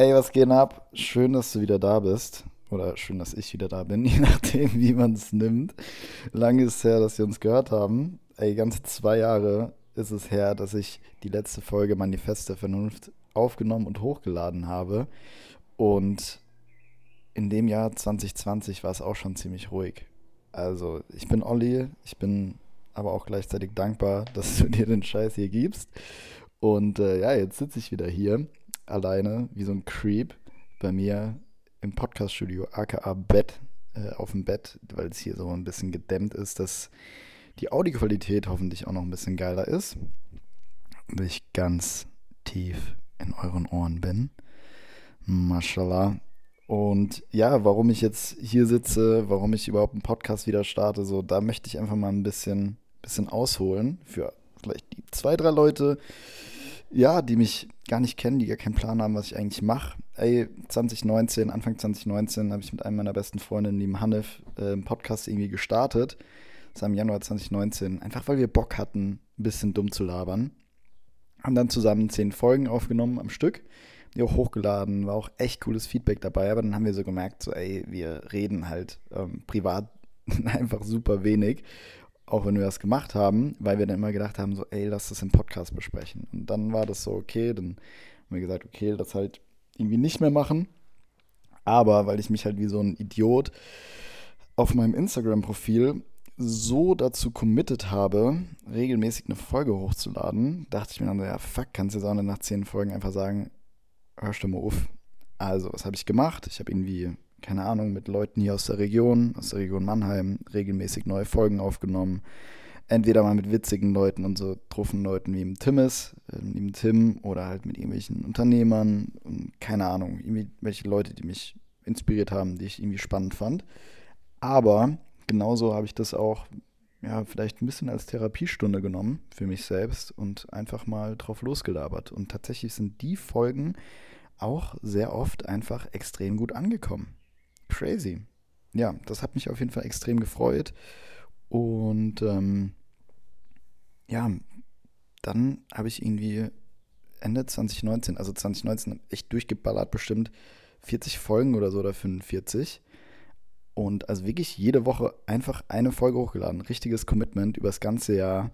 Ey, was geht ab? Schön, dass du wieder da bist. Oder schön, dass ich wieder da bin, je nachdem, wie man es nimmt. Lange ist es her, dass wir uns gehört haben. Ey, ganze zwei Jahre ist es her, dass ich die letzte Folge Manifest der Vernunft aufgenommen und hochgeladen habe. Und in dem Jahr 2020 war es auch schon ziemlich ruhig. Also, ich bin Olli, ich bin aber auch gleichzeitig dankbar, dass du dir den Scheiß hier gibst. Und äh, ja, jetzt sitze ich wieder hier alleine, wie so ein Creep, bei mir im Podcaststudio, aka Bett, äh, auf dem Bett, weil es hier so ein bisschen gedämmt ist, dass die Audioqualität hoffentlich auch noch ein bisschen geiler ist. Und ich ganz tief in euren Ohren bin. Mashallah. Und ja, warum ich jetzt hier sitze, warum ich überhaupt einen Podcast wieder starte, so, da möchte ich einfach mal ein bisschen, bisschen ausholen für vielleicht die zwei, drei Leute, ja, die mich gar nicht kennen, die gar keinen Plan haben, was ich eigentlich mache. Ey, 2019, Anfang 2019 habe ich mit einem meiner besten Freunde, lieben Hanif, äh, einen Podcast irgendwie gestartet. Das war im Januar 2019. Einfach weil wir Bock hatten, ein bisschen dumm zu labern. Haben dann zusammen zehn Folgen aufgenommen am Stück. Die auch hochgeladen, war auch echt cooles Feedback dabei, aber dann haben wir so gemerkt, so ey, wir reden halt ähm, privat einfach super wenig auch wenn wir das gemacht haben, weil wir dann immer gedacht haben, so, ey, lass das im Podcast besprechen. Und dann war das so, okay, dann haben wir gesagt, okay, das halt irgendwie nicht mehr machen. Aber weil ich mich halt wie so ein Idiot auf meinem Instagram-Profil so dazu committed habe, regelmäßig eine Folge hochzuladen, dachte ich mir dann so, ja, fuck, kannst du jetzt auch nach zehn Folgen einfach sagen, hörst du mal auf. Also, was habe ich gemacht? Ich habe irgendwie keine Ahnung, mit Leuten hier aus der Region, aus der Region Mannheim, regelmäßig neue Folgen aufgenommen. Entweder mal mit witzigen Leuten und so truffen Leuten wie im Timmis, äh, im Tim oder halt mit irgendwelchen Unternehmern und keine Ahnung, irgendwelche Leute, die mich inspiriert haben, die ich irgendwie spannend fand. Aber genauso habe ich das auch ja, vielleicht ein bisschen als Therapiestunde genommen für mich selbst und einfach mal drauf losgelabert. Und tatsächlich sind die Folgen auch sehr oft einfach extrem gut angekommen. Crazy. Ja, das hat mich auf jeden Fall extrem gefreut. Und ähm, ja, dann habe ich irgendwie Ende 2019, also 2019 echt durchgeballert, bestimmt 40 Folgen oder so oder 45. Und also wirklich jede Woche einfach eine Folge hochgeladen. Richtiges Commitment über das ganze Jahr.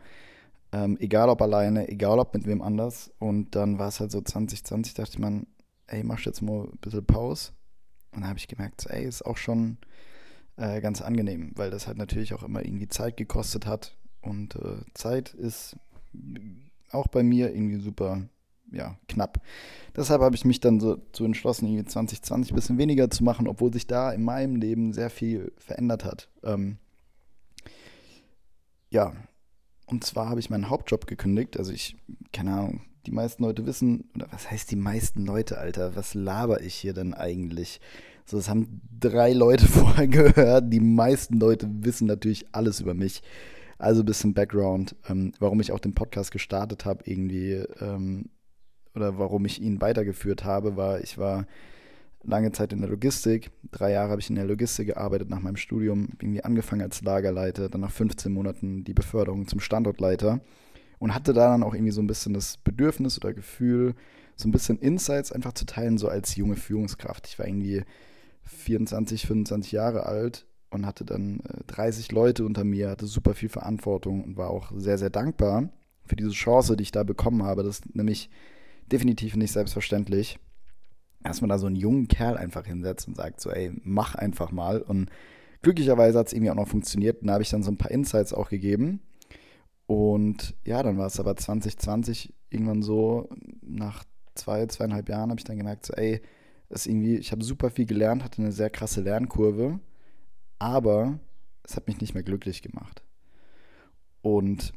Ähm, egal ob alleine, egal ob mit wem anders. Und dann war es halt so 2020, dachte man, ey, mach jetzt mal ein bisschen Pause. Und dann habe ich gemerkt, ey, ist auch schon äh, ganz angenehm, weil das halt natürlich auch immer irgendwie Zeit gekostet hat. Und äh, Zeit ist auch bei mir irgendwie super, ja, knapp. Deshalb habe ich mich dann so, so entschlossen, irgendwie 2020 ein bisschen weniger zu machen, obwohl sich da in meinem Leben sehr viel verändert hat. Ähm, ja, und zwar habe ich meinen Hauptjob gekündigt. Also ich, keine Ahnung, die meisten Leute wissen, oder was heißt die meisten Leute, Alter? Was laber ich hier denn eigentlich? So, das haben drei Leute vorher gehört. Die meisten Leute wissen natürlich alles über mich. Also ein bisschen Background, ähm, warum ich auch den Podcast gestartet habe, irgendwie, ähm, oder warum ich ihn weitergeführt habe, war, ich war lange Zeit in der Logistik. Drei Jahre habe ich in der Logistik gearbeitet nach meinem Studium, irgendwie angefangen als Lagerleiter, dann nach 15 Monaten die Beförderung zum Standortleiter und hatte da dann auch irgendwie so ein bisschen das Bedürfnis oder Gefühl, so ein bisschen Insights einfach zu teilen, so als junge Führungskraft. Ich war irgendwie 24, 25 Jahre alt und hatte dann äh, 30 Leute unter mir, hatte super viel Verantwortung und war auch sehr, sehr dankbar für diese Chance, die ich da bekommen habe. Das ist nämlich definitiv nicht selbstverständlich, dass man da so einen jungen Kerl einfach hinsetzt und sagt so, ey, mach einfach mal. Und glücklicherweise hat es irgendwie auch noch funktioniert. Und da habe ich dann so ein paar Insights auch gegeben und ja, dann war es aber 2020 irgendwann so, nach zwei, zweieinhalb Jahren habe ich dann gemerkt, so, ey, das irgendwie, ich habe super viel gelernt, hatte eine sehr krasse Lernkurve, aber es hat mich nicht mehr glücklich gemacht. Und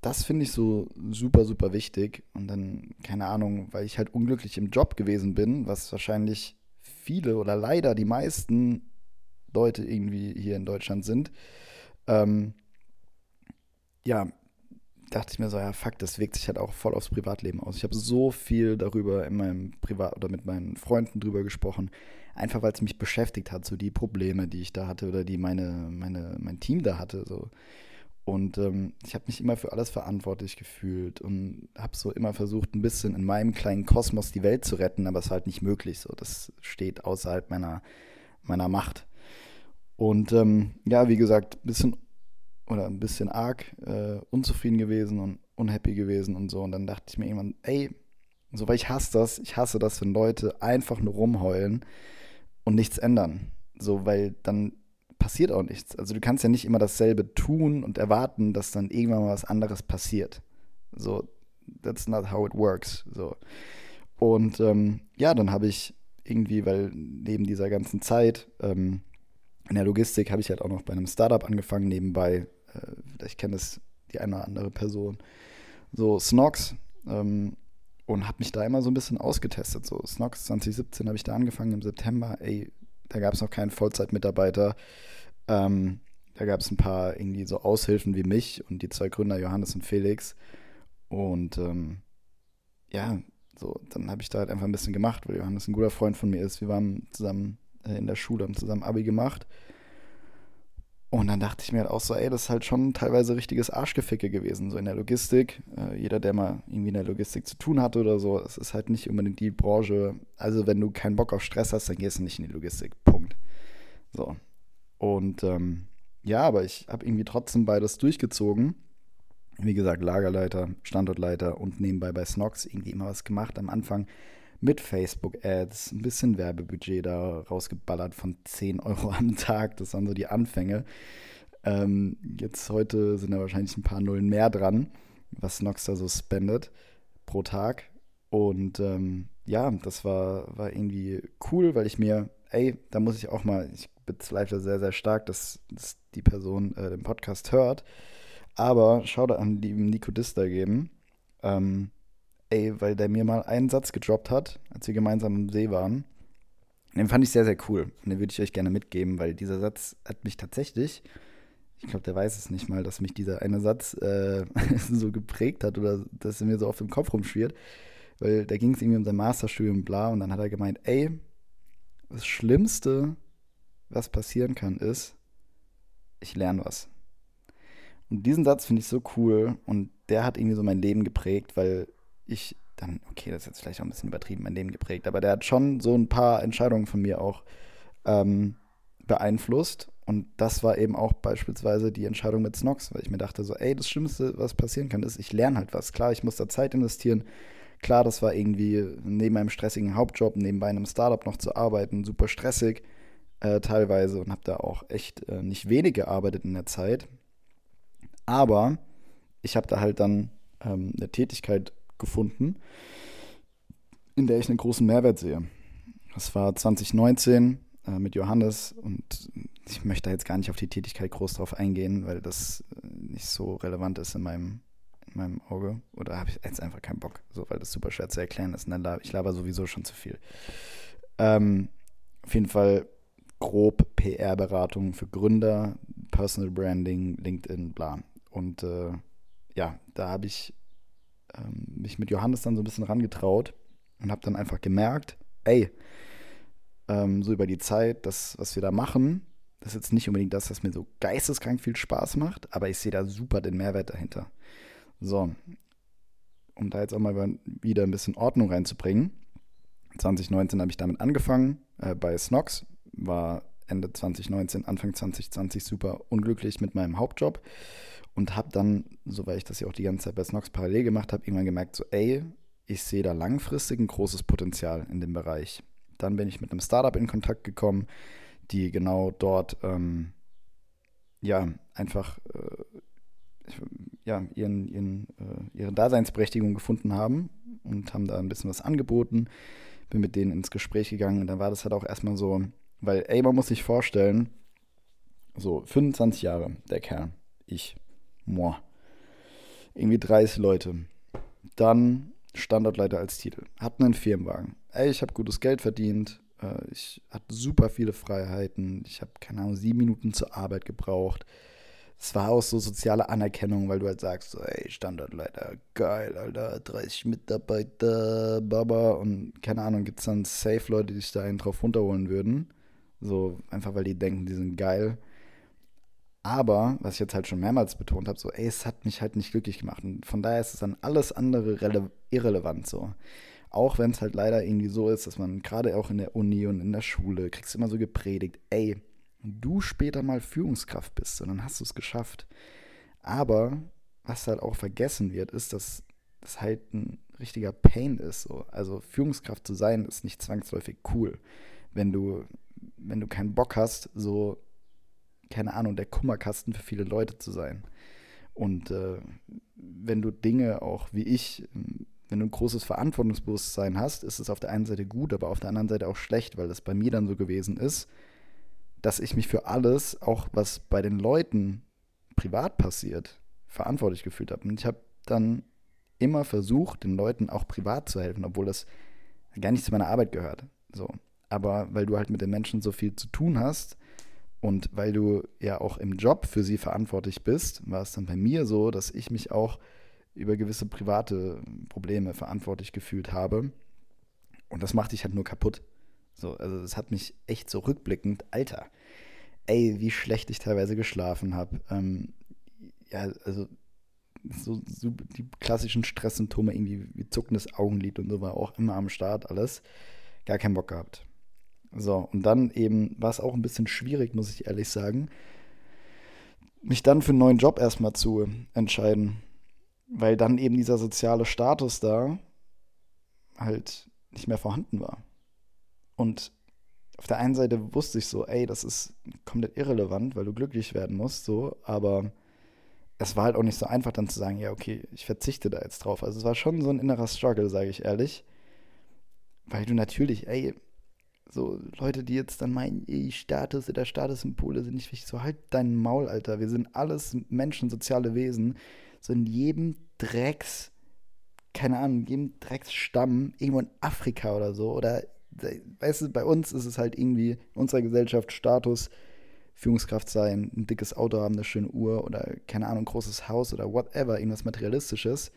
das finde ich so super, super wichtig. Und dann, keine Ahnung, weil ich halt unglücklich im Job gewesen bin, was wahrscheinlich viele oder leider die meisten Leute irgendwie hier in Deutschland sind, ähm, ja, dachte ich mir so, ja, fuck, das wirkt sich halt auch voll aufs Privatleben aus. Ich habe so viel darüber in meinem Privat oder mit meinen Freunden drüber gesprochen, einfach weil es mich beschäftigt hat, so die Probleme, die ich da hatte oder die meine, meine, mein Team da hatte. So. Und ähm, ich habe mich immer für alles verantwortlich gefühlt und habe so immer versucht, ein bisschen in meinem kleinen Kosmos die Welt zu retten, aber es ist halt nicht möglich. So, das steht außerhalb meiner, meiner Macht. Und ähm, ja, wie gesagt, ein bisschen oder ein bisschen arg äh, unzufrieden gewesen und unhappy gewesen und so. Und dann dachte ich mir irgendwann, ey, so, weil ich hasse das, ich hasse das, wenn Leute einfach nur rumheulen und nichts ändern. So, weil dann passiert auch nichts. Also du kannst ja nicht immer dasselbe tun und erwarten, dass dann irgendwann mal was anderes passiert. So, that's not how it works. So. Und ähm, ja, dann habe ich irgendwie, weil neben dieser ganzen Zeit ähm, in der Logistik habe ich halt auch noch bei einem Startup angefangen, nebenbei. Äh, vielleicht kennt es die eine oder andere Person. So, Snox. Ähm, und habe mich da immer so ein bisschen ausgetestet. So, Snox 2017 habe ich da angefangen im September. Ey, da gab es noch keinen Vollzeitmitarbeiter. Ähm, da gab es ein paar irgendwie so Aushilfen wie mich und die zwei Gründer, Johannes und Felix. Und ähm, ja, so, dann habe ich da halt einfach ein bisschen gemacht, weil Johannes ein guter Freund von mir ist. Wir waren zusammen äh, in der Schule, haben zusammen Abi gemacht. Und dann dachte ich mir halt auch so, ey, das ist halt schon teilweise richtiges Arschgeficke gewesen, so in der Logistik. Äh, jeder, der mal irgendwie in der Logistik zu tun hatte oder so, es ist halt nicht unbedingt die Branche. Also, wenn du keinen Bock auf Stress hast, dann gehst du nicht in die Logistik. Punkt. So. Und ähm, ja, aber ich habe irgendwie trotzdem beides durchgezogen. Wie gesagt, Lagerleiter, Standortleiter und nebenbei bei Snox irgendwie immer was gemacht. Am Anfang mit Facebook-Ads, ein bisschen Werbebudget da rausgeballert von 10 Euro am Tag. Das waren so die Anfänge. Ähm, jetzt heute sind da wahrscheinlich ein paar Nullen mehr dran, was Nox da so spendet pro Tag. Und ähm, ja, das war, war irgendwie cool, weil ich mir, ey, da muss ich auch mal, ich bezweifle sehr, sehr stark, dass, dass die Person äh, den Podcast hört. Aber schau da an lieben Nico Dister geben. Ähm, ey, weil der mir mal einen Satz gedroppt hat, als wir gemeinsam im See waren. Den fand ich sehr, sehr cool. Und den würde ich euch gerne mitgeben, weil dieser Satz hat mich tatsächlich, ich glaube, der weiß es nicht mal, dass mich dieser eine Satz äh, so geprägt hat oder dass er mir so auf dem Kopf rumschwirrt. Weil da ging es irgendwie um sein Masterstudium, bla, und dann hat er gemeint, ey, das Schlimmste, was passieren kann, ist, ich lerne was. Und diesen Satz finde ich so cool und der hat irgendwie so mein Leben geprägt, weil ich dann, okay, das ist jetzt vielleicht auch ein bisschen übertrieben, mein Leben geprägt, aber der hat schon so ein paar Entscheidungen von mir auch ähm, beeinflusst. Und das war eben auch beispielsweise die Entscheidung mit Snox, weil ich mir dachte, so, ey, das Schlimmste, was passieren kann, ist, ich lerne halt was. Klar, ich muss da Zeit investieren. Klar, das war irgendwie neben meinem stressigen Hauptjob, nebenbei einem Startup noch zu arbeiten, super stressig äh, teilweise und habe da auch echt äh, nicht wenig gearbeitet in der Zeit. Aber ich habe da halt dann ähm, eine Tätigkeit gefunden, in der ich einen großen Mehrwert sehe. Das war 2019 äh, mit Johannes und ich möchte da jetzt gar nicht auf die Tätigkeit groß drauf eingehen, weil das äh, nicht so relevant ist in meinem, in meinem Auge. Oder habe ich jetzt einfach keinen Bock, so, weil das super schwer zu erklären ist. Und dann ich laber sowieso schon zu viel. Ähm, auf jeden Fall grob PR-Beratung für Gründer, Personal Branding, LinkedIn, bla. Und äh, ja, da habe ich ähm, mich mit Johannes dann so ein bisschen rangetraut und habe dann einfach gemerkt, ey, ähm, so über die Zeit, das, was wir da machen, das ist jetzt nicht unbedingt das, was mir so geisteskrank viel Spaß macht, aber ich sehe da super den Mehrwert dahinter. So, um da jetzt auch mal wieder ein bisschen Ordnung reinzubringen. 2019 habe ich damit angefangen äh, bei Snox, war Ende 2019, Anfang 2020 super unglücklich mit meinem Hauptjob und habe dann, so weil ich das ja auch die ganze Zeit bei Snox parallel gemacht habe, irgendwann gemerkt, so ey, ich sehe da langfristig ein großes Potenzial in dem Bereich. Dann bin ich mit einem Startup in Kontakt gekommen, die genau dort ähm, ja einfach äh, ja, ihren, ihren, äh, ihre Daseinsberechtigung gefunden haben und haben da ein bisschen was angeboten. Bin mit denen ins Gespräch gegangen und dann war das halt auch erstmal so, weil, ey, man muss sich vorstellen, so 25 Jahre, der Kerl, ich, Moa. Irgendwie 30 Leute. Dann Standortleiter als Titel. Hatten einen Firmenwagen. Ey, ich habe gutes Geld verdient. Äh, ich hatte super viele Freiheiten. Ich habe, keine Ahnung, sieben Minuten zur Arbeit gebraucht. Es war auch so soziale Anerkennung, weil du halt sagst, ey, Standortleiter, geil, Alter, 30 Mitarbeiter, Baba. Und keine Ahnung, gibt es dann safe Leute, die sich da einen drauf runterholen würden. So, einfach weil die denken, die sind geil. Aber, was ich jetzt halt schon mehrmals betont habe, so, ey, es hat mich halt nicht glücklich gemacht. Und von daher ist es dann alles andere irrelevant so. Auch wenn es halt leider irgendwie so ist, dass man gerade auch in der Uni und in der Schule kriegst immer so gepredigt, ey, du später mal Führungskraft bist und dann hast du es geschafft. Aber was halt auch vergessen wird, ist, dass das halt ein richtiger Pain ist. So. Also Führungskraft zu sein ist nicht zwangsläufig cool. Wenn du, wenn du keinen Bock hast, so, keine Ahnung, der Kummerkasten für viele Leute zu sein. Und äh, wenn du Dinge auch wie ich, wenn du ein großes Verantwortungsbewusstsein hast, ist es auf der einen Seite gut, aber auf der anderen Seite auch schlecht, weil das bei mir dann so gewesen ist, dass ich mich für alles, auch was bei den Leuten privat passiert, verantwortlich gefühlt habe. Und ich habe dann immer versucht, den Leuten auch privat zu helfen, obwohl das gar nicht zu meiner Arbeit gehört. So. Aber weil du halt mit den Menschen so viel zu tun hast und weil du ja auch im Job für sie verantwortlich bist, war es dann bei mir so, dass ich mich auch über gewisse private Probleme verantwortlich gefühlt habe. Und das macht dich halt nur kaputt. So, also das hat mich echt so rückblickend, Alter, ey, wie schlecht ich teilweise geschlafen habe. Ähm, ja, also so, so, die klassischen Stresssymptome, irgendwie wie zuckendes Augenlid und so war auch immer am Start, alles. Gar keinen Bock gehabt. So, und dann eben war es auch ein bisschen schwierig, muss ich ehrlich sagen, mich dann für einen neuen Job erstmal zu entscheiden. Weil dann eben dieser soziale Status da halt nicht mehr vorhanden war. Und auf der einen Seite wusste ich so, ey, das ist komplett irrelevant, weil du glücklich werden musst, so, aber es war halt auch nicht so einfach dann zu sagen, ja, okay, ich verzichte da jetzt drauf. Also es war schon so ein innerer Struggle, sage ich ehrlich. Weil du natürlich, ey, so Leute, die jetzt dann meinen, ey, Status oder Statussymbole sind nicht wichtig, so halt deinen Maul, Alter. Wir sind alles Menschen, soziale Wesen. So in jedem Drecks, keine Ahnung, jedem Drecksstamm, irgendwo in Afrika oder so, oder weißt du, bei uns ist es halt irgendwie in unserer Gesellschaft Status, Führungskraft sein, ein dickes Auto haben, eine schöne Uhr oder keine Ahnung, ein großes Haus oder whatever, irgendwas Materialistisches.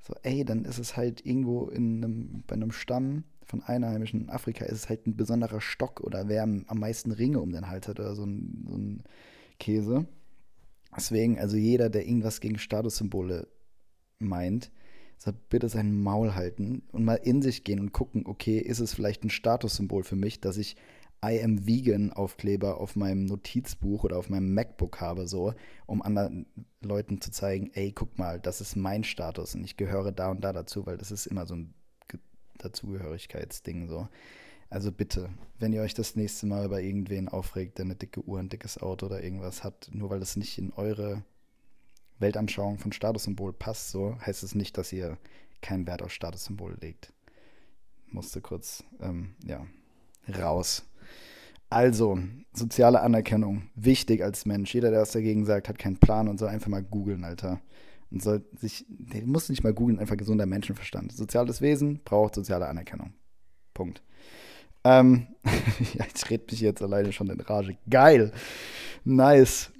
So, ey, dann ist es halt irgendwo in einem, bei einem Stamm von Einheimischen in Afrika ist es halt ein besonderer Stock oder wer am, meisten Ringe um den Hals hat oder so ein, so ein Käse. Deswegen, also jeder, der irgendwas gegen Statussymbole meint, soll bitte sein Maul halten und mal in sich gehen und gucken, okay, ist es vielleicht ein Statussymbol für mich, dass ich I am vegan Aufkleber auf meinem Notizbuch oder auf meinem MacBook habe, so, um anderen Leuten zu zeigen, ey, guck mal, das ist mein Status und ich gehöre da und da dazu, weil das ist immer so ein Dazugehörigkeitsding, so. Also bitte, wenn ihr euch das nächste Mal bei irgendwen aufregt, der eine dicke Uhr, ein dickes Auto oder irgendwas hat, nur weil das nicht in eure Weltanschauung von Statussymbol passt, so, heißt es nicht, dass ihr keinen Wert auf Statussymbole legt. Musste kurz, ähm, ja, raus. Also, soziale Anerkennung, wichtig als Mensch. Jeder, der was dagegen sagt, hat keinen Plan und soll einfach mal googeln, Alter. Und soll sich, der muss nicht mal googeln, einfach gesunder Menschenverstand. Soziales Wesen braucht soziale Anerkennung. Punkt. Ähm, ich rede mich jetzt alleine schon in Rage. Geil. Nice.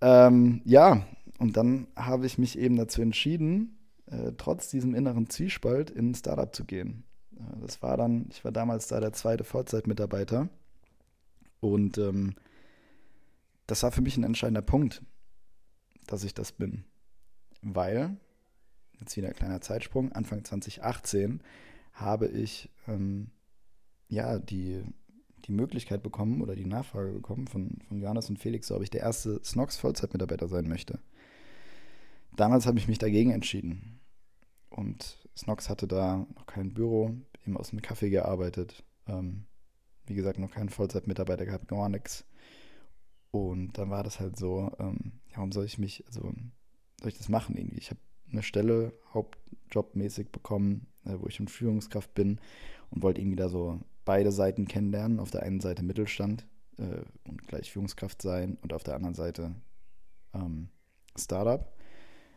Ähm, ja, und dann habe ich mich eben dazu entschieden, äh, trotz diesem inneren Zwiespalt in ein Startup zu gehen. Äh, das war dann, ich war damals da der zweite Vollzeitmitarbeiter und ähm, das war für mich ein entscheidender Punkt, dass ich das bin. Weil, jetzt wieder ein kleiner Zeitsprung, Anfang 2018 habe ich ähm, ja die, die Möglichkeit bekommen oder die Nachfrage bekommen von, von Johannes und Felix, ob ich der erste Snox Vollzeitmitarbeiter sein möchte. Damals habe ich mich dagegen entschieden. Und Snox hatte da noch kein Büro, eben aus dem Café gearbeitet. Ähm, wie gesagt, noch keinen Vollzeitmitarbeiter gehabt, gar nichts. Und dann war das halt so, ähm, warum soll ich mich, also soll ich das machen irgendwie? Ich habe eine Stelle hauptjobmäßig bekommen, äh, wo ich in Führungskraft bin und wollte irgendwie da so beide Seiten kennenlernen. Auf der einen Seite Mittelstand äh, und gleich Führungskraft sein und auf der anderen Seite ähm, Startup.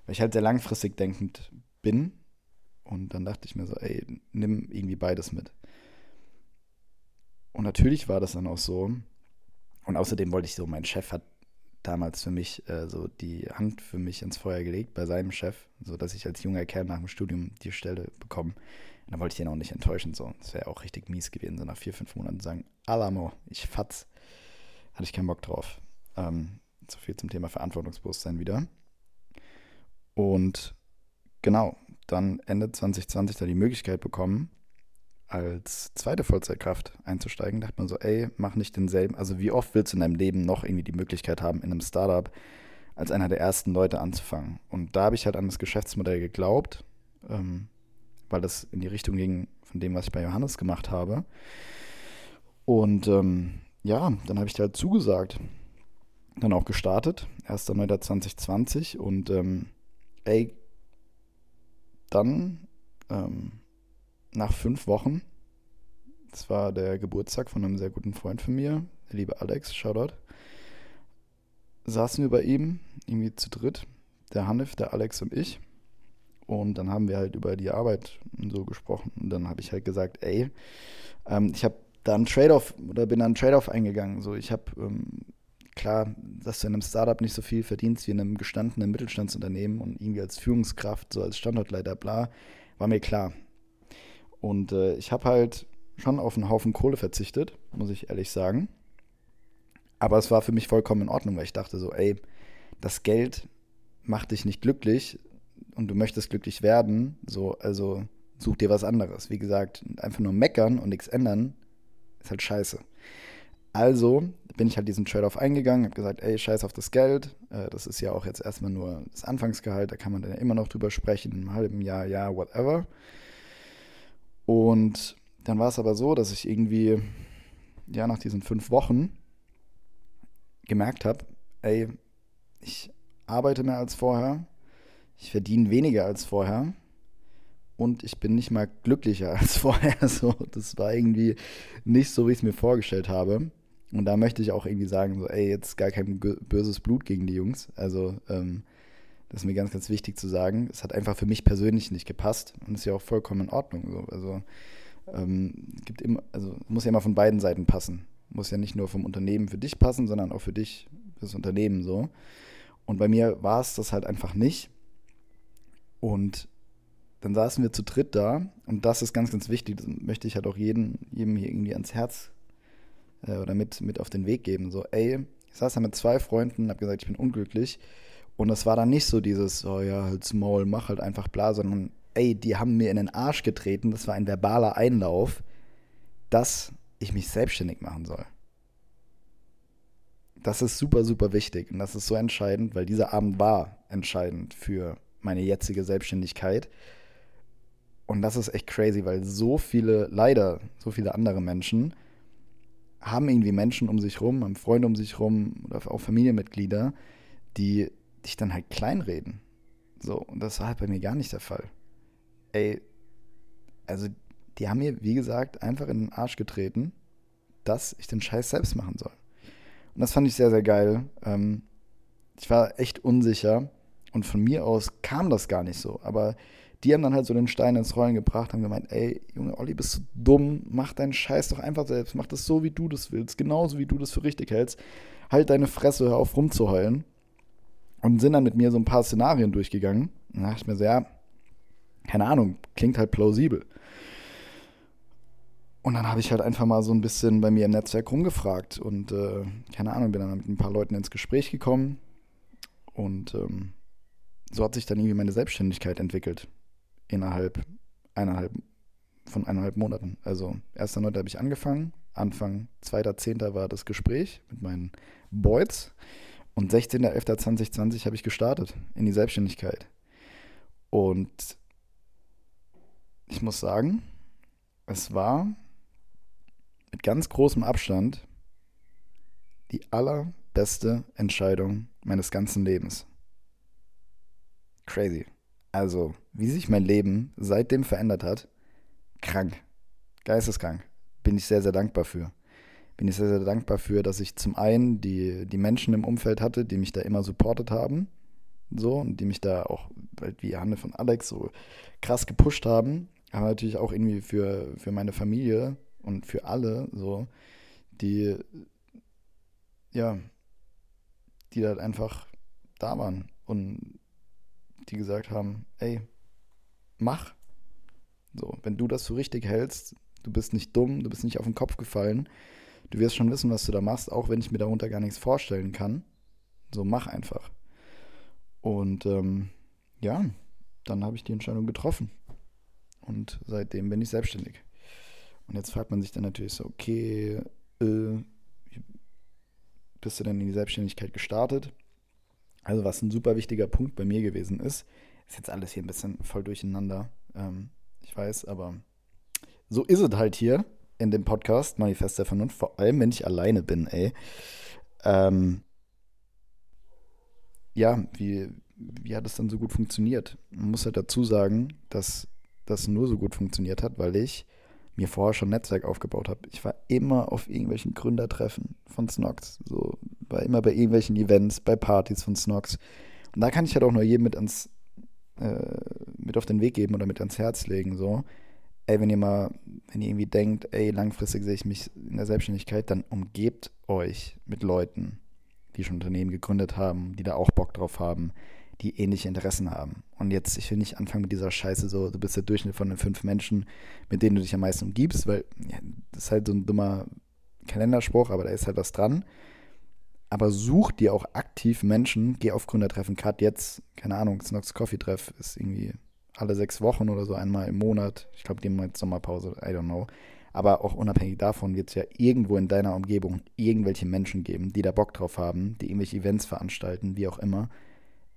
Weil ich halt sehr langfristig denkend bin. Und dann dachte ich mir so, ey, nimm irgendwie beides mit. Und natürlich war das dann auch so. Und außerdem wollte ich so, mein Chef hat damals für mich äh, so die Hand für mich ins Feuer gelegt bei seinem Chef, so dass ich als junger Kerl nach dem Studium die Stelle bekomme. Dann wollte ich ihn auch nicht enttäuschen, so. Das wäre auch richtig mies gewesen, so nach vier, fünf Monaten sagen, Alamo, ich fatz. Hatte ich keinen Bock drauf. Ähm, So viel zum Thema Verantwortungsbewusstsein wieder. Und genau, dann Ende 2020 da die Möglichkeit bekommen, als zweite Vollzeitkraft einzusteigen. Da dachte man so, ey, mach nicht denselben. Also wie oft willst du in deinem Leben noch irgendwie die Möglichkeit haben, in einem Startup als einer der ersten Leute anzufangen? Und da habe ich halt an das Geschäftsmodell geglaubt, ähm, weil das in die Richtung ging von dem, was ich bei Johannes gemacht habe. Und ähm, ja, dann habe ich da halt zugesagt. Dann auch gestartet, 1.9.2020 und ähm, ey, dann ähm, nach fünf Wochen, das war der Geburtstag von einem sehr guten Freund von mir, der liebe Alex, Shoutout, saßen wir bei ihm, irgendwie zu dritt, der Hanif, der Alex und ich. Und dann haben wir halt über die Arbeit und so gesprochen. Und dann habe ich halt gesagt, ey, ähm, ich habe da einen Trade-off oder bin da einen Trade-off eingegangen. So, ich habe ähm, klar, dass du in einem Startup nicht so viel verdienst wie in einem gestandenen Mittelstandsunternehmen und irgendwie als Führungskraft, so als Standortleiter, bla, war mir klar. Und äh, ich habe halt schon auf einen Haufen Kohle verzichtet, muss ich ehrlich sagen. Aber es war für mich vollkommen in Ordnung, weil ich dachte so, ey, das Geld macht dich nicht glücklich und du möchtest glücklich werden, so, also such dir was anderes. Wie gesagt, einfach nur meckern und nichts ändern, ist halt scheiße. Also bin ich halt diesen Trade-off eingegangen, habe gesagt, ey, scheiß auf das Geld. Äh, das ist ja auch jetzt erstmal nur das Anfangsgehalt, da kann man dann ja immer noch drüber sprechen, einem halben Jahr, ja, whatever. Und dann war es aber so, dass ich irgendwie, ja, nach diesen fünf Wochen gemerkt habe, ey, ich arbeite mehr als vorher, ich verdiene weniger als vorher und ich bin nicht mal glücklicher als vorher. So, das war irgendwie nicht so, wie ich es mir vorgestellt habe. Und da möchte ich auch irgendwie sagen, so, ey, jetzt gar kein böses Blut gegen die Jungs. Also, ähm, das ist mir ganz, ganz wichtig zu sagen. Es hat einfach für mich persönlich nicht gepasst und ist ja auch vollkommen in Ordnung. So. Also, ähm, gibt immer, also muss ja immer von beiden Seiten passen. Muss ja nicht nur vom Unternehmen für dich passen, sondern auch für dich, für das Unternehmen so. Und bei mir war es das halt einfach nicht. Und dann saßen wir zu dritt da und das ist ganz, ganz wichtig. Das möchte ich halt auch jedem, jedem hier irgendwie ans Herz äh, oder mit, mit auf den Weg geben. So, ey, ich saß da mit zwei Freunden, hab gesagt, ich bin unglücklich. Und es war dann nicht so dieses, oh ja, halt's Maul, mach halt einfach bla, sondern ey, die haben mir in den Arsch getreten. Das war ein verbaler Einlauf, dass ich mich selbstständig machen soll. Das ist super, super wichtig und das ist so entscheidend, weil dieser Abend war entscheidend für meine jetzige Selbstständigkeit. Und das ist echt crazy, weil so viele, leider, so viele andere Menschen haben irgendwie Menschen um sich rum, haben Freunde um sich rum oder auch Familienmitglieder, die dich dann halt kleinreden. So, und das war halt bei mir gar nicht der Fall. Ey, also die haben mir, wie gesagt, einfach in den Arsch getreten, dass ich den Scheiß selbst machen soll. Und das fand ich sehr, sehr geil. Ähm, ich war echt unsicher und von mir aus kam das gar nicht so. Aber die haben dann halt so den Stein ins Rollen gebracht, haben gemeint, ey, Junge Olli, bist du dumm, mach deinen Scheiß doch einfach selbst, mach das so, wie du das willst, genauso wie du das für richtig hältst. Halt deine Fresse, hör auf rumzuheulen. Und sind dann mit mir so ein paar Szenarien durchgegangen. Und da dachte ich mir so, ja, keine Ahnung, klingt halt plausibel. Und dann habe ich halt einfach mal so ein bisschen bei mir im Netzwerk rumgefragt und äh, keine Ahnung, bin dann mit ein paar Leuten ins Gespräch gekommen und ähm, so hat sich dann irgendwie meine Selbstständigkeit entwickelt innerhalb eineinhalb, von eineinhalb Monaten. Also 1.9. habe ich angefangen, Anfang 2.10. war das Gespräch mit meinen Boys und 16.11.2020 habe ich gestartet in die Selbstständigkeit. Und ich muss sagen, es war mit ganz großem Abstand die allerbeste Entscheidung meines ganzen Lebens. Crazy. Also, wie sich mein Leben seitdem verändert hat, krank. Geisteskrank. Bin ich sehr, sehr dankbar für. Bin ich sehr, sehr dankbar für, dass ich zum einen die, die Menschen im Umfeld hatte, die mich da immer supportet haben. So, und die mich da auch, wie Hanne von Alex, so krass gepusht haben. Aber natürlich auch irgendwie für, für meine Familie und für alle, so, die, ja, die da halt einfach da waren und die gesagt haben, ey, mach. So, wenn du das so richtig hältst, du bist nicht dumm, du bist nicht auf den Kopf gefallen, du wirst schon wissen, was du da machst, auch wenn ich mir darunter gar nichts vorstellen kann. So mach einfach. Und ähm, ja, dann habe ich die Entscheidung getroffen. Und seitdem bin ich selbstständig. Und jetzt fragt man sich dann natürlich so, okay, äh, bist du denn in die Selbstständigkeit gestartet? Also was ein super wichtiger Punkt bei mir gewesen ist, ist jetzt alles hier ein bisschen voll durcheinander. Ähm, ich weiß, aber so ist es halt hier in dem Podcast Manifest der Vernunft, vor allem wenn ich alleine bin, ey. Ähm, ja, wie, wie hat es dann so gut funktioniert? Man muss halt dazu sagen, dass das nur so gut funktioniert hat, weil ich mir vorher schon ein Netzwerk aufgebaut habe. Ich war immer auf irgendwelchen Gründertreffen von Snox, so war immer bei irgendwelchen Events, bei Partys von Snox. Und da kann ich halt auch nur jedem mit ans äh, mit auf den Weg geben oder mit ans Herz legen, so. Ey, wenn ihr mal, wenn ihr irgendwie denkt, ey, langfristig sehe ich mich in der Selbstständigkeit, dann umgebt euch mit Leuten, die schon Unternehmen gegründet haben, die da auch Bock drauf haben, die ähnliche Interessen haben. Und jetzt, ich will nicht anfangen mit dieser Scheiße, so, du bist der Durchschnitt von den fünf Menschen, mit denen du dich am meisten umgibst, weil ja, das ist halt so ein dummer Kalenderspruch, aber da ist halt was dran. Aber such dir auch aktiv Menschen, geh auf Gründertreffen, gerade jetzt, keine Ahnung, Snox Coffee Treff ist irgendwie alle sechs Wochen oder so einmal im Monat. Ich glaube, die haben jetzt Sommerpause, I don't know. Aber auch unabhängig davon wird es ja irgendwo in deiner Umgebung irgendwelche Menschen geben, die da Bock drauf haben, die irgendwelche Events veranstalten, wie auch immer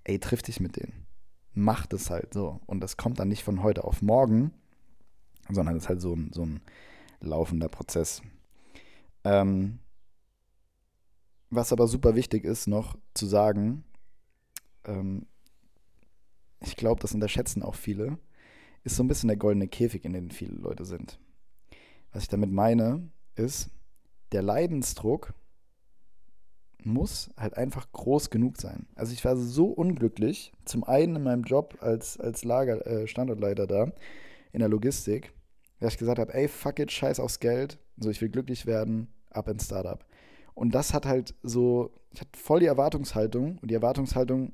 ey, triff dich mit denen. Mach das halt so. Und das kommt dann nicht von heute auf morgen, sondern es ist halt so ein, so ein laufender Prozess. Ähm, was aber super wichtig ist, noch zu sagen, ähm, ich glaube, das unterschätzen auch viele, ist so ein bisschen der goldene Käfig, in dem viele Leute sind. Was ich damit meine, ist, der Leidensdruck muss halt einfach groß genug sein. Also ich war so unglücklich, zum einen in meinem Job als, als Lager, äh, Standortleiter da in der Logistik, dass ich gesagt habe, ey, fuck it, scheiß aufs Geld, so ich will glücklich werden, ab ins Startup. Und das hat halt so, ich hatte voll die Erwartungshaltung und die Erwartungshaltung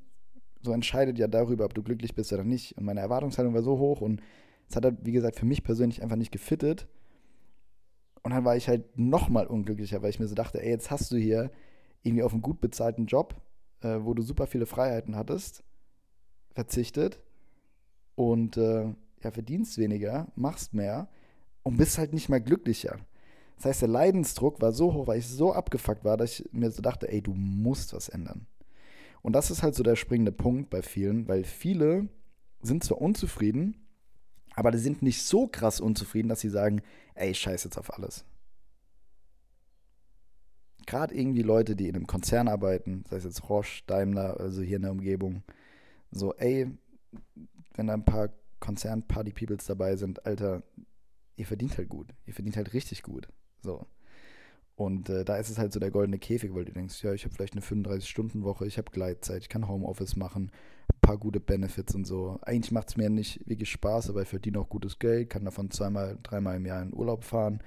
so entscheidet ja darüber, ob du glücklich bist oder nicht. Und meine Erwartungshaltung war so hoch und es hat halt, wie gesagt, für mich persönlich einfach nicht gefittet. Und dann war ich halt nochmal unglücklicher, weil ich mir so dachte, ey, jetzt hast du hier irgendwie auf einen gut bezahlten Job, äh, wo du super viele Freiheiten hattest, verzichtet und äh, ja, verdienst weniger, machst mehr und bist halt nicht mehr glücklicher. Das heißt, der Leidensdruck war so hoch, weil ich so abgefuckt war, dass ich mir so dachte, ey, du musst was ändern. Und das ist halt so der springende Punkt bei vielen, weil viele sind zwar unzufrieden, aber die sind nicht so krass unzufrieden, dass sie sagen, ey, scheiß jetzt auf alles gerade irgendwie Leute, die in einem Konzern arbeiten, sei es jetzt Roche, Daimler, also hier in der Umgebung, so, ey, wenn da ein paar Konzern-Party-Peoples dabei sind, Alter, ihr verdient halt gut. Ihr verdient halt richtig gut. So. Und äh, da ist es halt so der goldene Käfig, weil du denkst, ja, ich habe vielleicht eine 35-Stunden-Woche, ich habe Gleitzeit, ich kann Homeoffice machen, ein paar gute Benefits und so. Eigentlich macht es mir nicht wirklich Spaß, aber ich verdiene auch gutes Geld, kann davon zweimal, dreimal im Jahr in Urlaub fahren.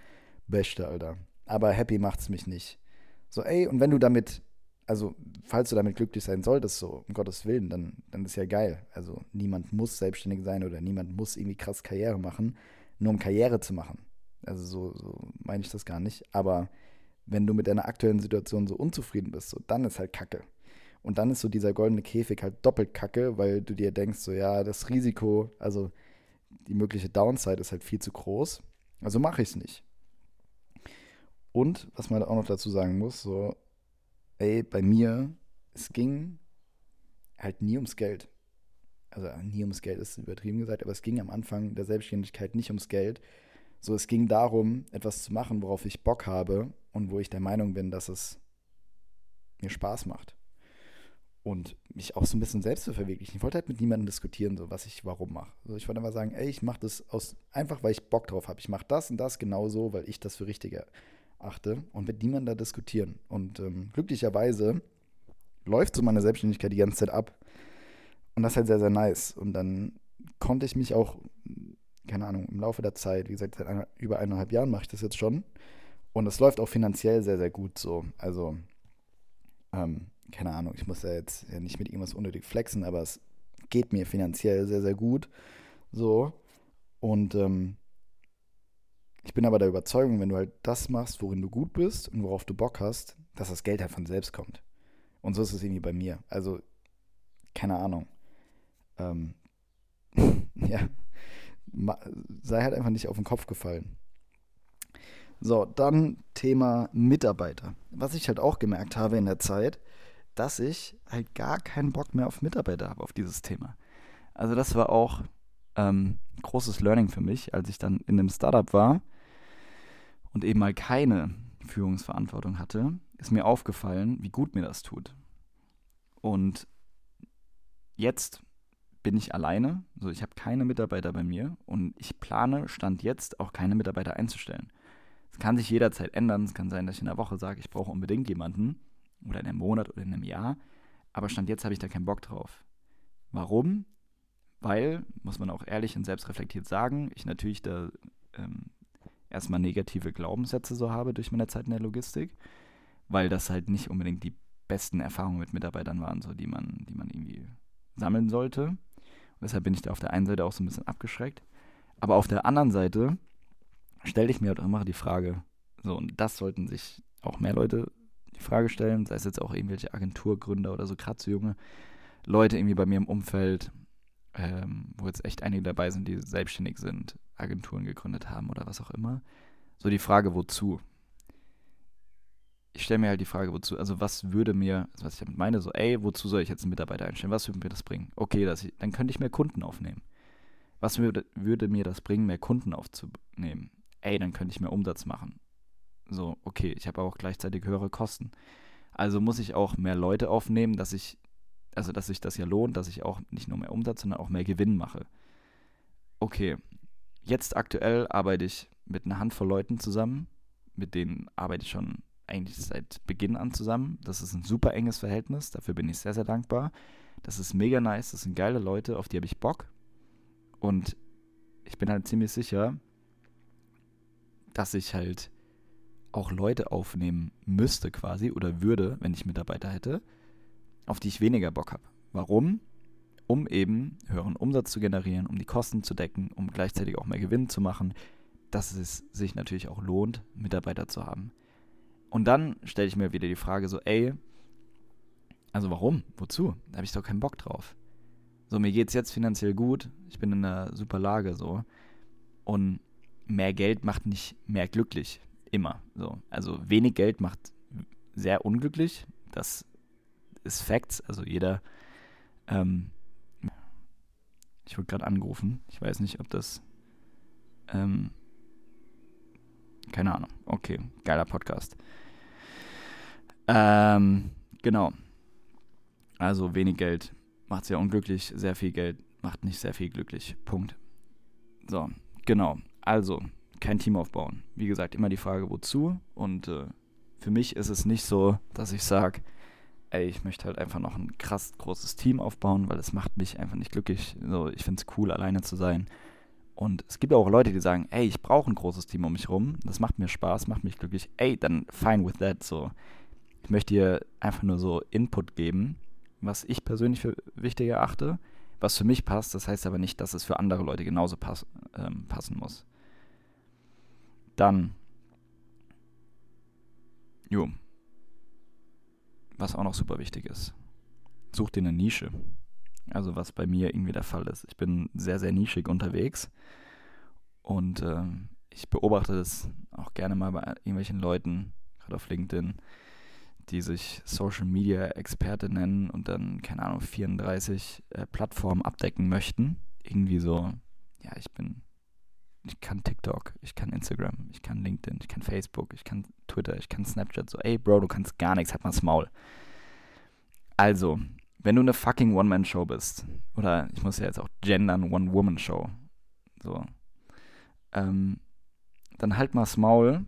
Beste, Alter. Aber happy macht es mich nicht. So, ey, und wenn du damit, also falls du damit glücklich sein solltest, so um Gottes Willen, dann, dann ist ja geil. Also niemand muss selbstständig sein oder niemand muss irgendwie krass Karriere machen, nur um Karriere zu machen. Also so, so meine ich das gar nicht. Aber wenn du mit deiner aktuellen Situation so unzufrieden bist, so, dann ist halt Kacke. Und dann ist so dieser goldene Käfig halt doppelt Kacke, weil du dir denkst, so ja, das Risiko, also die mögliche Downside ist halt viel zu groß. Also mache ich es nicht. Und was man auch noch dazu sagen muss, so, ey, bei mir, es ging halt nie ums Geld. Also nie ums Geld ist übertrieben gesagt, aber es ging am Anfang der Selbstständigkeit nicht ums Geld. So, es ging darum, etwas zu machen, worauf ich Bock habe und wo ich der Meinung bin, dass es mir Spaß macht. Und mich auch so ein bisschen selbst zu verwirklichen. Ich wollte halt mit niemandem diskutieren, so was ich warum mache. Also ich wollte einfach sagen, ey, ich mache das aus, einfach, weil ich Bock drauf habe. Ich mache das und das genauso, weil ich das für richtiger achte und mit niemandem da diskutieren. Und ähm, glücklicherweise läuft so meine Selbstständigkeit die ganze Zeit ab. Und das ist halt sehr, sehr nice. Und dann konnte ich mich auch, keine Ahnung, im Laufe der Zeit, wie gesagt, seit einer, über eineinhalb Jahren mache ich das jetzt schon. Und es läuft auch finanziell sehr, sehr gut so. Also, ähm, keine Ahnung, ich muss ja jetzt ja nicht mit irgendwas unnötig flexen, aber es geht mir finanziell sehr, sehr gut. So. Und ähm, ich bin aber der Überzeugung, wenn du halt das machst, worin du gut bist und worauf du Bock hast, dass das Geld halt von selbst kommt. Und so ist es irgendwie bei mir. Also, keine Ahnung. Ähm, ja, sei halt einfach nicht auf den Kopf gefallen. So, dann Thema Mitarbeiter. Was ich halt auch gemerkt habe in der Zeit, dass ich halt gar keinen Bock mehr auf Mitarbeiter habe, auf dieses Thema. Also das war auch ähm, großes Learning für mich, als ich dann in einem Startup war und eben mal keine Führungsverantwortung hatte, ist mir aufgefallen, wie gut mir das tut. Und jetzt bin ich alleine, also ich habe keine Mitarbeiter bei mir und ich plane Stand jetzt auch keine Mitarbeiter einzustellen. Es kann sich jederzeit ändern. Es kann sein, dass ich in der Woche sage, ich brauche unbedingt jemanden oder in einem Monat oder in einem Jahr. Aber Stand jetzt habe ich da keinen Bock drauf. Warum? Weil, muss man auch ehrlich und selbstreflektiert sagen, ich natürlich da ähm, erstmal negative Glaubenssätze so habe durch meine Zeit in der Logistik, weil das halt nicht unbedingt die besten Erfahrungen mit Mitarbeitern waren, so die man, die man irgendwie sammeln sollte. Und deshalb bin ich da auf der einen Seite auch so ein bisschen abgeschreckt. Aber auf der anderen Seite stelle ich mir halt immer die Frage, so, und das sollten sich auch mehr Leute die Frage stellen, sei es jetzt auch irgendwelche Agenturgründer oder so, gerade so junge Leute irgendwie bei mir im Umfeld, ähm, wo jetzt echt einige dabei sind, die selbstständig sind, Agenturen gegründet haben oder was auch immer. So die Frage, wozu? Ich stelle mir halt die Frage, wozu, also was würde mir, was ich damit meine, so, ey, wozu soll ich jetzt einen Mitarbeiter einstellen? Was würde mir das bringen? Okay, ich, dann könnte ich mehr Kunden aufnehmen. Was würde, würde mir das bringen, mehr Kunden aufzunehmen? Ey, dann könnte ich mehr Umsatz machen. So, okay, ich habe auch gleichzeitig höhere Kosten. Also muss ich auch mehr Leute aufnehmen, dass ich, also dass sich das ja lohnt, dass ich auch nicht nur mehr Umsatz, sondern auch mehr Gewinn mache. Okay, jetzt aktuell arbeite ich mit einer Handvoll Leuten zusammen, mit denen arbeite ich schon eigentlich seit Beginn an zusammen. Das ist ein super enges Verhältnis, dafür bin ich sehr, sehr dankbar. Das ist mega nice, das sind geile Leute, auf die habe ich Bock. Und ich bin halt ziemlich sicher, dass ich halt auch Leute aufnehmen müsste quasi oder würde, wenn ich Mitarbeiter hätte, auf die ich weniger Bock habe. Warum? Um eben höheren Umsatz zu generieren, um die Kosten zu decken, um gleichzeitig auch mehr Gewinn zu machen, dass es sich natürlich auch lohnt, Mitarbeiter zu haben. Und dann stelle ich mir wieder die Frage so, ey, also warum? Wozu? Da habe ich doch keinen Bock drauf. So, mir geht es jetzt finanziell gut, ich bin in einer super Lage so. Und mehr Geld macht nicht mehr glücklich. Immer. So. Also wenig Geld macht sehr unglücklich. Das ist Facts. Also jeder. Ähm, ich wurde gerade angerufen. Ich weiß nicht, ob das. Ähm, keine Ahnung. Okay, geiler Podcast. Ähm, genau. Also wenig Geld macht sehr unglücklich, sehr viel Geld macht nicht sehr viel glücklich. Punkt. So, genau. Also, kein Team aufbauen. Wie gesagt, immer die Frage, wozu. Und äh, für mich ist es nicht so, dass ich sage, ey, ich möchte halt einfach noch ein krass großes Team aufbauen, weil es macht mich einfach nicht glücklich. So, ich finde es cool, alleine zu sein. Und es gibt auch Leute, die sagen, ey, ich brauche ein großes Team um mich rum. Das macht mir Spaß, macht mich glücklich. Ey, dann fine with that. So, ich möchte dir einfach nur so Input geben, was ich persönlich für wichtig erachte, was für mich passt. Das heißt aber nicht, dass es für andere Leute genauso pass ähm, passen muss. Dann, jo, was auch noch super wichtig ist, such dir eine Nische. Also was bei mir irgendwie der Fall ist. Ich bin sehr, sehr nischig unterwegs und äh, ich beobachte das auch gerne mal bei irgendwelchen Leuten, gerade auf LinkedIn, die sich Social Media Experte nennen und dann, keine Ahnung, 34 äh, Plattformen abdecken möchten. Irgendwie so, ja, ich bin ich kann TikTok, ich kann Instagram, ich kann LinkedIn, ich kann Facebook, ich kann Twitter, ich kann Snapchat. So, ey, Bro, du kannst gar nichts, halt mal's Maul. Also, wenn du eine fucking One-Man-Show bist, oder ich muss ja jetzt auch gendern, One-Woman-Show, so, ähm, dann halt mal's Maul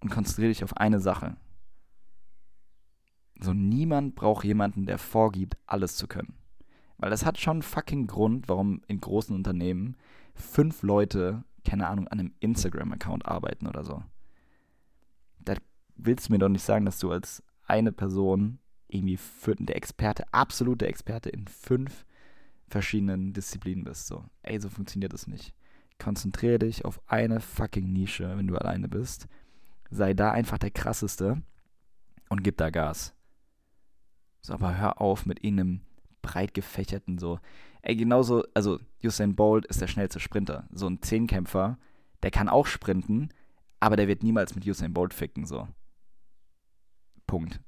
und konzentriere dich auf eine Sache. So, niemand braucht jemanden, der vorgibt, alles zu können. Weil das hat schon einen fucking Grund, warum in großen Unternehmen fünf Leute, keine Ahnung, an einem Instagram-Account arbeiten oder so. Da willst du mir doch nicht sagen, dass du als eine Person irgendwie für, der Experte, absolute Experte in fünf verschiedenen Disziplinen bist. So, ey, so funktioniert das nicht. Konzentriere dich auf eine fucking Nische, wenn du alleine bist. Sei da einfach der krasseste und gib da Gas. So, aber hör auf mit irgendeinem breit gefächerten so. Ey, genauso, also Usain Bolt ist der schnellste Sprinter. So ein Zehnkämpfer, der kann auch sprinten, aber der wird niemals mit Usain Bolt ficken, so. Punkt.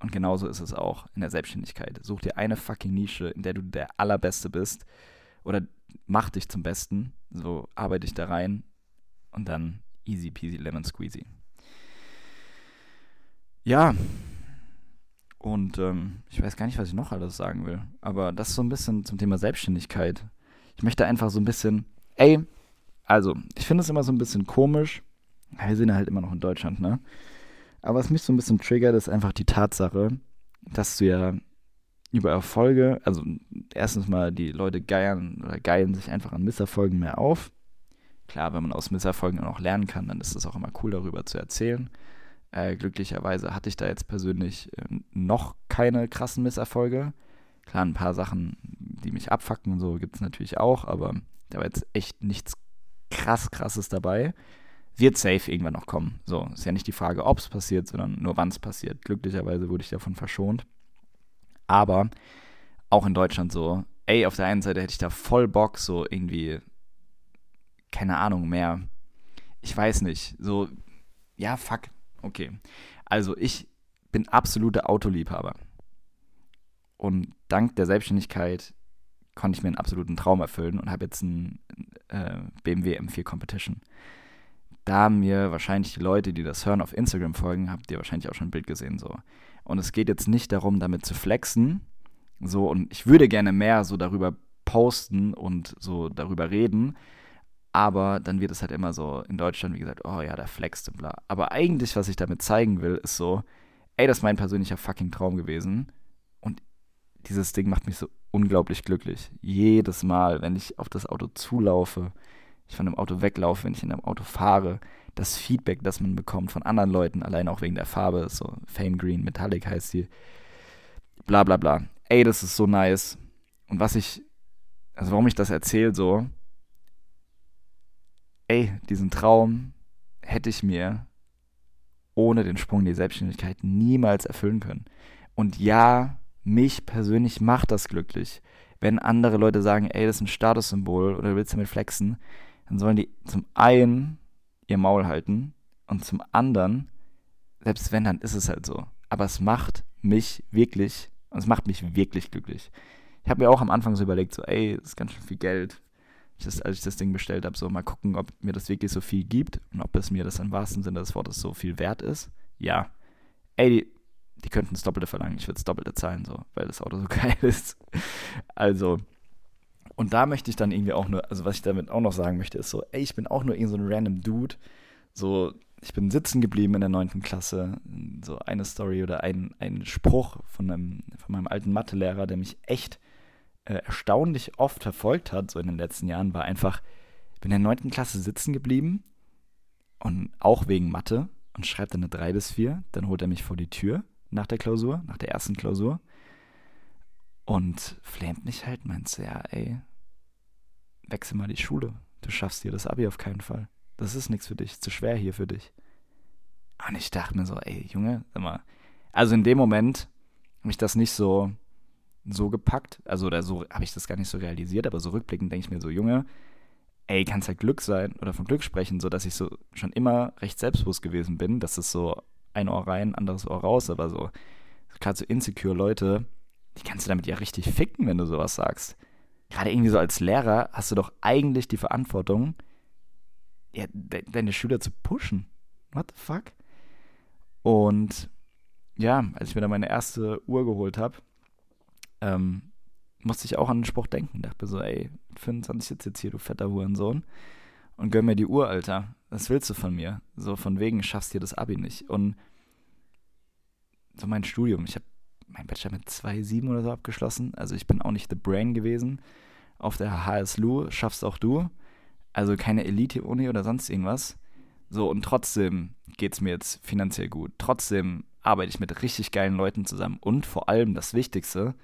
Und genauso ist es auch in der Selbstständigkeit. Such dir eine fucking Nische, in der du der Allerbeste bist. Oder mach dich zum Besten. So arbeite dich da rein. Und dann easy peasy lemon squeezy. Ja. Und ähm, ich weiß gar nicht, was ich noch alles sagen will. Aber das ist so ein bisschen zum Thema Selbstständigkeit. Ich möchte einfach so ein bisschen, ey, also, ich finde es immer so ein bisschen komisch. Wir sind ja halt immer noch in Deutschland, ne? Aber was mich so ein bisschen triggert, ist einfach die Tatsache, dass du ja über Erfolge, also erstens mal die Leute geiern oder geilen sich einfach an Misserfolgen mehr auf. Klar, wenn man aus Misserfolgen auch lernen kann, dann ist es auch immer cool, darüber zu erzählen. Äh, glücklicherweise hatte ich da jetzt persönlich äh, noch keine krassen Misserfolge. Klar, ein paar Sachen, die mich abfacken und so, gibt es natürlich auch, aber da war jetzt echt nichts krass krasses dabei wird safe irgendwann noch kommen. So, ist ja nicht die Frage, ob es passiert, sondern nur wann es passiert. Glücklicherweise wurde ich davon verschont. Aber auch in Deutschland so, ey, auf der einen Seite hätte ich da voll Bock, so irgendwie, keine Ahnung, mehr, ich weiß nicht, so, ja, fuck, okay. Also ich bin absoluter Autoliebhaber. Und dank der Selbstständigkeit konnte ich mir einen absoluten Traum erfüllen und habe jetzt einen äh, BMW M4 Competition da haben mir wahrscheinlich die Leute, die das hören, auf Instagram folgen, habt ihr wahrscheinlich auch schon ein Bild gesehen so. Und es geht jetzt nicht darum, damit zu flexen, so und ich würde gerne mehr so darüber posten und so darüber reden, aber dann wird es halt immer so in Deutschland, wie gesagt, oh ja, der flext und bla. Aber eigentlich, was ich damit zeigen will, ist so, ey, das ist mein persönlicher fucking Traum gewesen und dieses Ding macht mich so unglaublich glücklich. Jedes Mal, wenn ich auf das Auto zulaufe, ich von dem Auto weglaufe, wenn ich in einem Auto fahre, das Feedback, das man bekommt von anderen Leuten, allein auch wegen der Farbe, so Fame Green, Metallic heißt die, bla bla bla. Ey, das ist so nice. Und was ich, also warum ich das erzähle so, ey, diesen Traum hätte ich mir ohne den Sprung in die Selbstständigkeit niemals erfüllen können. Und ja, mich persönlich macht das glücklich. Wenn andere Leute sagen, ey, das ist ein Statussymbol oder willst du damit flexen, dann sollen die zum einen ihr Maul halten und zum anderen, selbst wenn, dann ist es halt so. Aber es macht mich wirklich, es macht mich wirklich glücklich. Ich habe mir auch am Anfang so überlegt, so, ey, das ist ganz schön viel Geld. Das, als ich das Ding bestellt habe, so mal gucken, ob mir das wirklich so viel gibt und ob es mir das im wahrsten Sinne des Wortes so viel wert ist. Ja. Ey, die, die könnten das Doppelte verlangen. Ich würde das Doppelte zahlen, so, weil das Auto so geil ist. Also, und da möchte ich dann irgendwie auch nur, also was ich damit auch noch sagen möchte, ist so, ey, ich bin auch nur irgend so ein random Dude. So, ich bin sitzen geblieben in der neunten Klasse. So eine Story oder ein, ein Spruch von, einem, von meinem alten Mathelehrer, der mich echt äh, erstaunlich oft verfolgt hat, so in den letzten Jahren, war einfach, bin in der neunten Klasse sitzen geblieben und auch wegen Mathe und schreibt dann eine 3 bis 4. Dann holt er mich vor die Tür nach der Klausur, nach der ersten Klausur. Und flamet mich halt, meint ja, ey, wechsel mal die Schule. Du schaffst dir das Abi auf keinen Fall. Das ist nichts für dich, zu schwer hier für dich. Und ich dachte mir so, ey, Junge, sag mal. Also in dem Moment habe ich das nicht so, so gepackt. Also oder so habe ich das gar nicht so realisiert, aber so rückblickend denke ich mir so, Junge, ey, kann es halt Glück sein oder von Glück sprechen, so dass ich so schon immer recht selbstbewusst gewesen bin, dass es so ein Ohr rein, anderes Ohr raus, aber so gerade so insecure Leute, die kannst du damit ja richtig ficken, wenn du sowas sagst. Gerade irgendwie so als Lehrer hast du doch eigentlich die Verantwortung, ja, de deine Schüler zu pushen. What the fuck? Und ja, als ich mir dann meine erste Uhr geholt habe, ähm, musste ich auch an den Spruch denken. Dachte mir so, ey, 25 sitzt jetzt hier, du fetter Hurensohn. Und gönn mir die Uhr, Alter. Was willst du von mir? So von wegen schaffst dir das Abi nicht. Und so mein Studium, ich habe mein Bachelor mit 2,7 oder so abgeschlossen. Also ich bin auch nicht the brain gewesen. Auf der HSLU schaffst auch du. Also keine Elite-Uni oder sonst irgendwas. So, und trotzdem geht es mir jetzt finanziell gut. Trotzdem arbeite ich mit richtig geilen Leuten zusammen. Und vor allem das Wichtigste,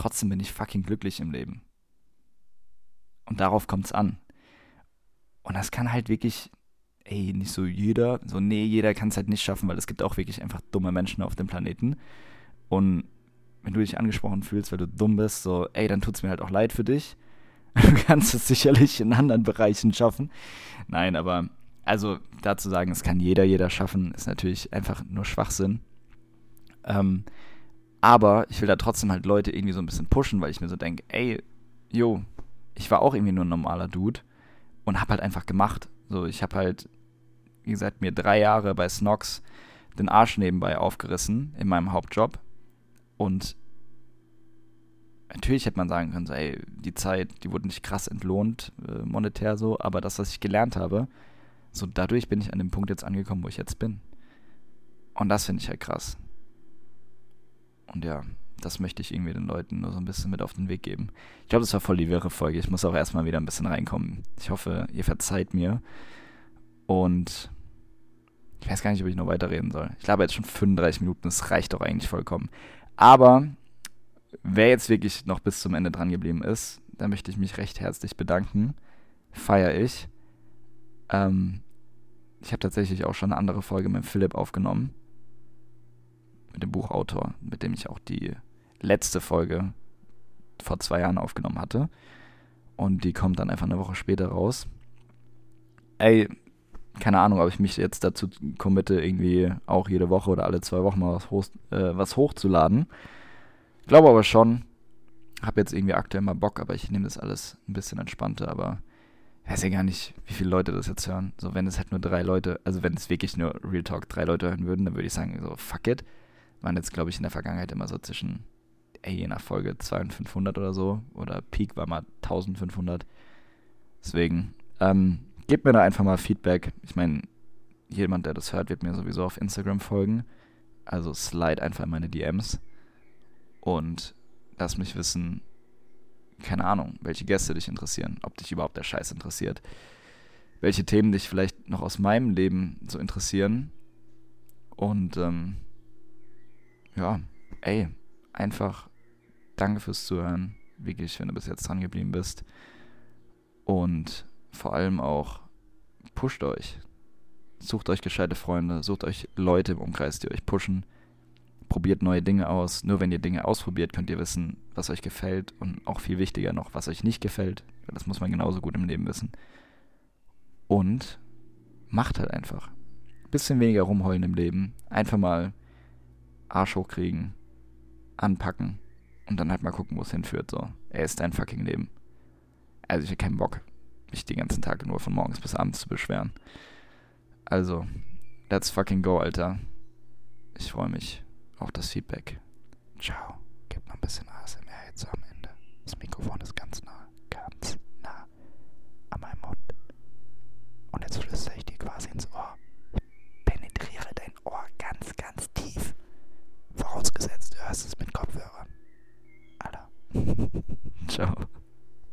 trotzdem bin ich fucking glücklich im Leben. Und darauf kommt es an. Und das kann halt wirklich ey, nicht so jeder, so nee, jeder kann es halt nicht schaffen, weil es gibt auch wirklich einfach dumme Menschen auf dem Planeten. Und wenn du dich angesprochen fühlst, weil du dumm bist, so, ey, dann tut es mir halt auch leid für dich. Du kannst es sicherlich in anderen Bereichen schaffen. Nein, aber also dazu sagen, es kann jeder, jeder schaffen, ist natürlich einfach nur Schwachsinn. Ähm, aber ich will da trotzdem halt Leute irgendwie so ein bisschen pushen, weil ich mir so denke, ey, yo, ich war auch irgendwie nur ein normaler Dude und hab halt einfach gemacht. So, ich hab halt, wie gesagt, mir drei Jahre bei Snox den Arsch nebenbei aufgerissen in meinem Hauptjob und natürlich hätte man sagen können, so, ey, die Zeit, die wurde nicht krass entlohnt, äh, monetär so, aber das, was ich gelernt habe, so dadurch bin ich an dem Punkt jetzt angekommen, wo ich jetzt bin. Und das finde ich halt krass. Und ja, das möchte ich irgendwie den Leuten nur so ein bisschen mit auf den Weg geben. Ich glaube, das war voll die wirre Folge. Ich muss auch erstmal wieder ein bisschen reinkommen. Ich hoffe, ihr verzeiht mir. Und ich weiß gar nicht, ob ich noch weiterreden soll. Ich glaube jetzt schon 35 Minuten, das reicht doch eigentlich vollkommen. Aber wer jetzt wirklich noch bis zum Ende dran geblieben ist, da möchte ich mich recht herzlich bedanken. Feier ich. Ähm, ich habe tatsächlich auch schon eine andere Folge mit Philipp aufgenommen. Mit dem Buchautor, mit dem ich auch die letzte Folge vor zwei Jahren aufgenommen hatte. Und die kommt dann einfach eine Woche später raus. Ey, keine Ahnung, ob ich mich jetzt dazu committe, irgendwie auch jede Woche oder alle zwei Wochen mal was, hoch, äh, was hochzuladen. Glaube aber schon. Hab jetzt irgendwie aktuell mal Bock, aber ich nehme das alles ein bisschen entspannter, aber ich weiß ja gar nicht, wie viele Leute das jetzt hören. So, wenn es halt nur drei Leute, also wenn es wirklich nur Real Talk drei Leute hören würden, dann würde ich sagen, so, fuck it. Waren jetzt, glaube ich, in der Vergangenheit immer so zwischen, ey, je nach Folge 200 und 500 oder so. Oder Peak war mal 1500. Deswegen, ähm, gebt mir da einfach mal Feedback. Ich meine, jemand, der das hört, wird mir sowieso auf Instagram folgen. Also slide einfach in meine DMs und lass mich wissen, keine Ahnung, welche Gäste dich interessieren, ob dich überhaupt der Scheiß interessiert, welche Themen dich vielleicht noch aus meinem Leben so interessieren. Und ähm, ja, ey, einfach danke fürs Zuhören, wirklich, wenn du bis jetzt dran geblieben bist. Und vor allem auch, pusht euch. Sucht euch gescheite Freunde, sucht euch Leute im Umkreis, die euch pushen probiert neue Dinge aus. Nur wenn ihr Dinge ausprobiert, könnt ihr wissen, was euch gefällt und auch viel wichtiger noch, was euch nicht gefällt. Das muss man genauso gut im Leben wissen. Und macht halt einfach. Bisschen weniger rumheulen im Leben. Einfach mal Arsch hochkriegen, anpacken und dann halt mal gucken, wo es hinführt. So, er ist dein fucking Leben. Also ich habe keinen Bock, mich den ganzen Tag nur von morgens bis abends zu beschweren. Also, let's fucking go, Alter. Ich freue mich auf das Feedback. Ciao. Gib noch ein bisschen ASMR jetzt am Ende. Das Mikrofon ist ganz nah. Ganz nah an meinem Mund. Und jetzt flüstere ich dir quasi ins Ohr. Ich penetriere dein Ohr ganz, ganz tief. Vorausgesetzt, du hörst es mit Kopfhörern. Alter. Ciao.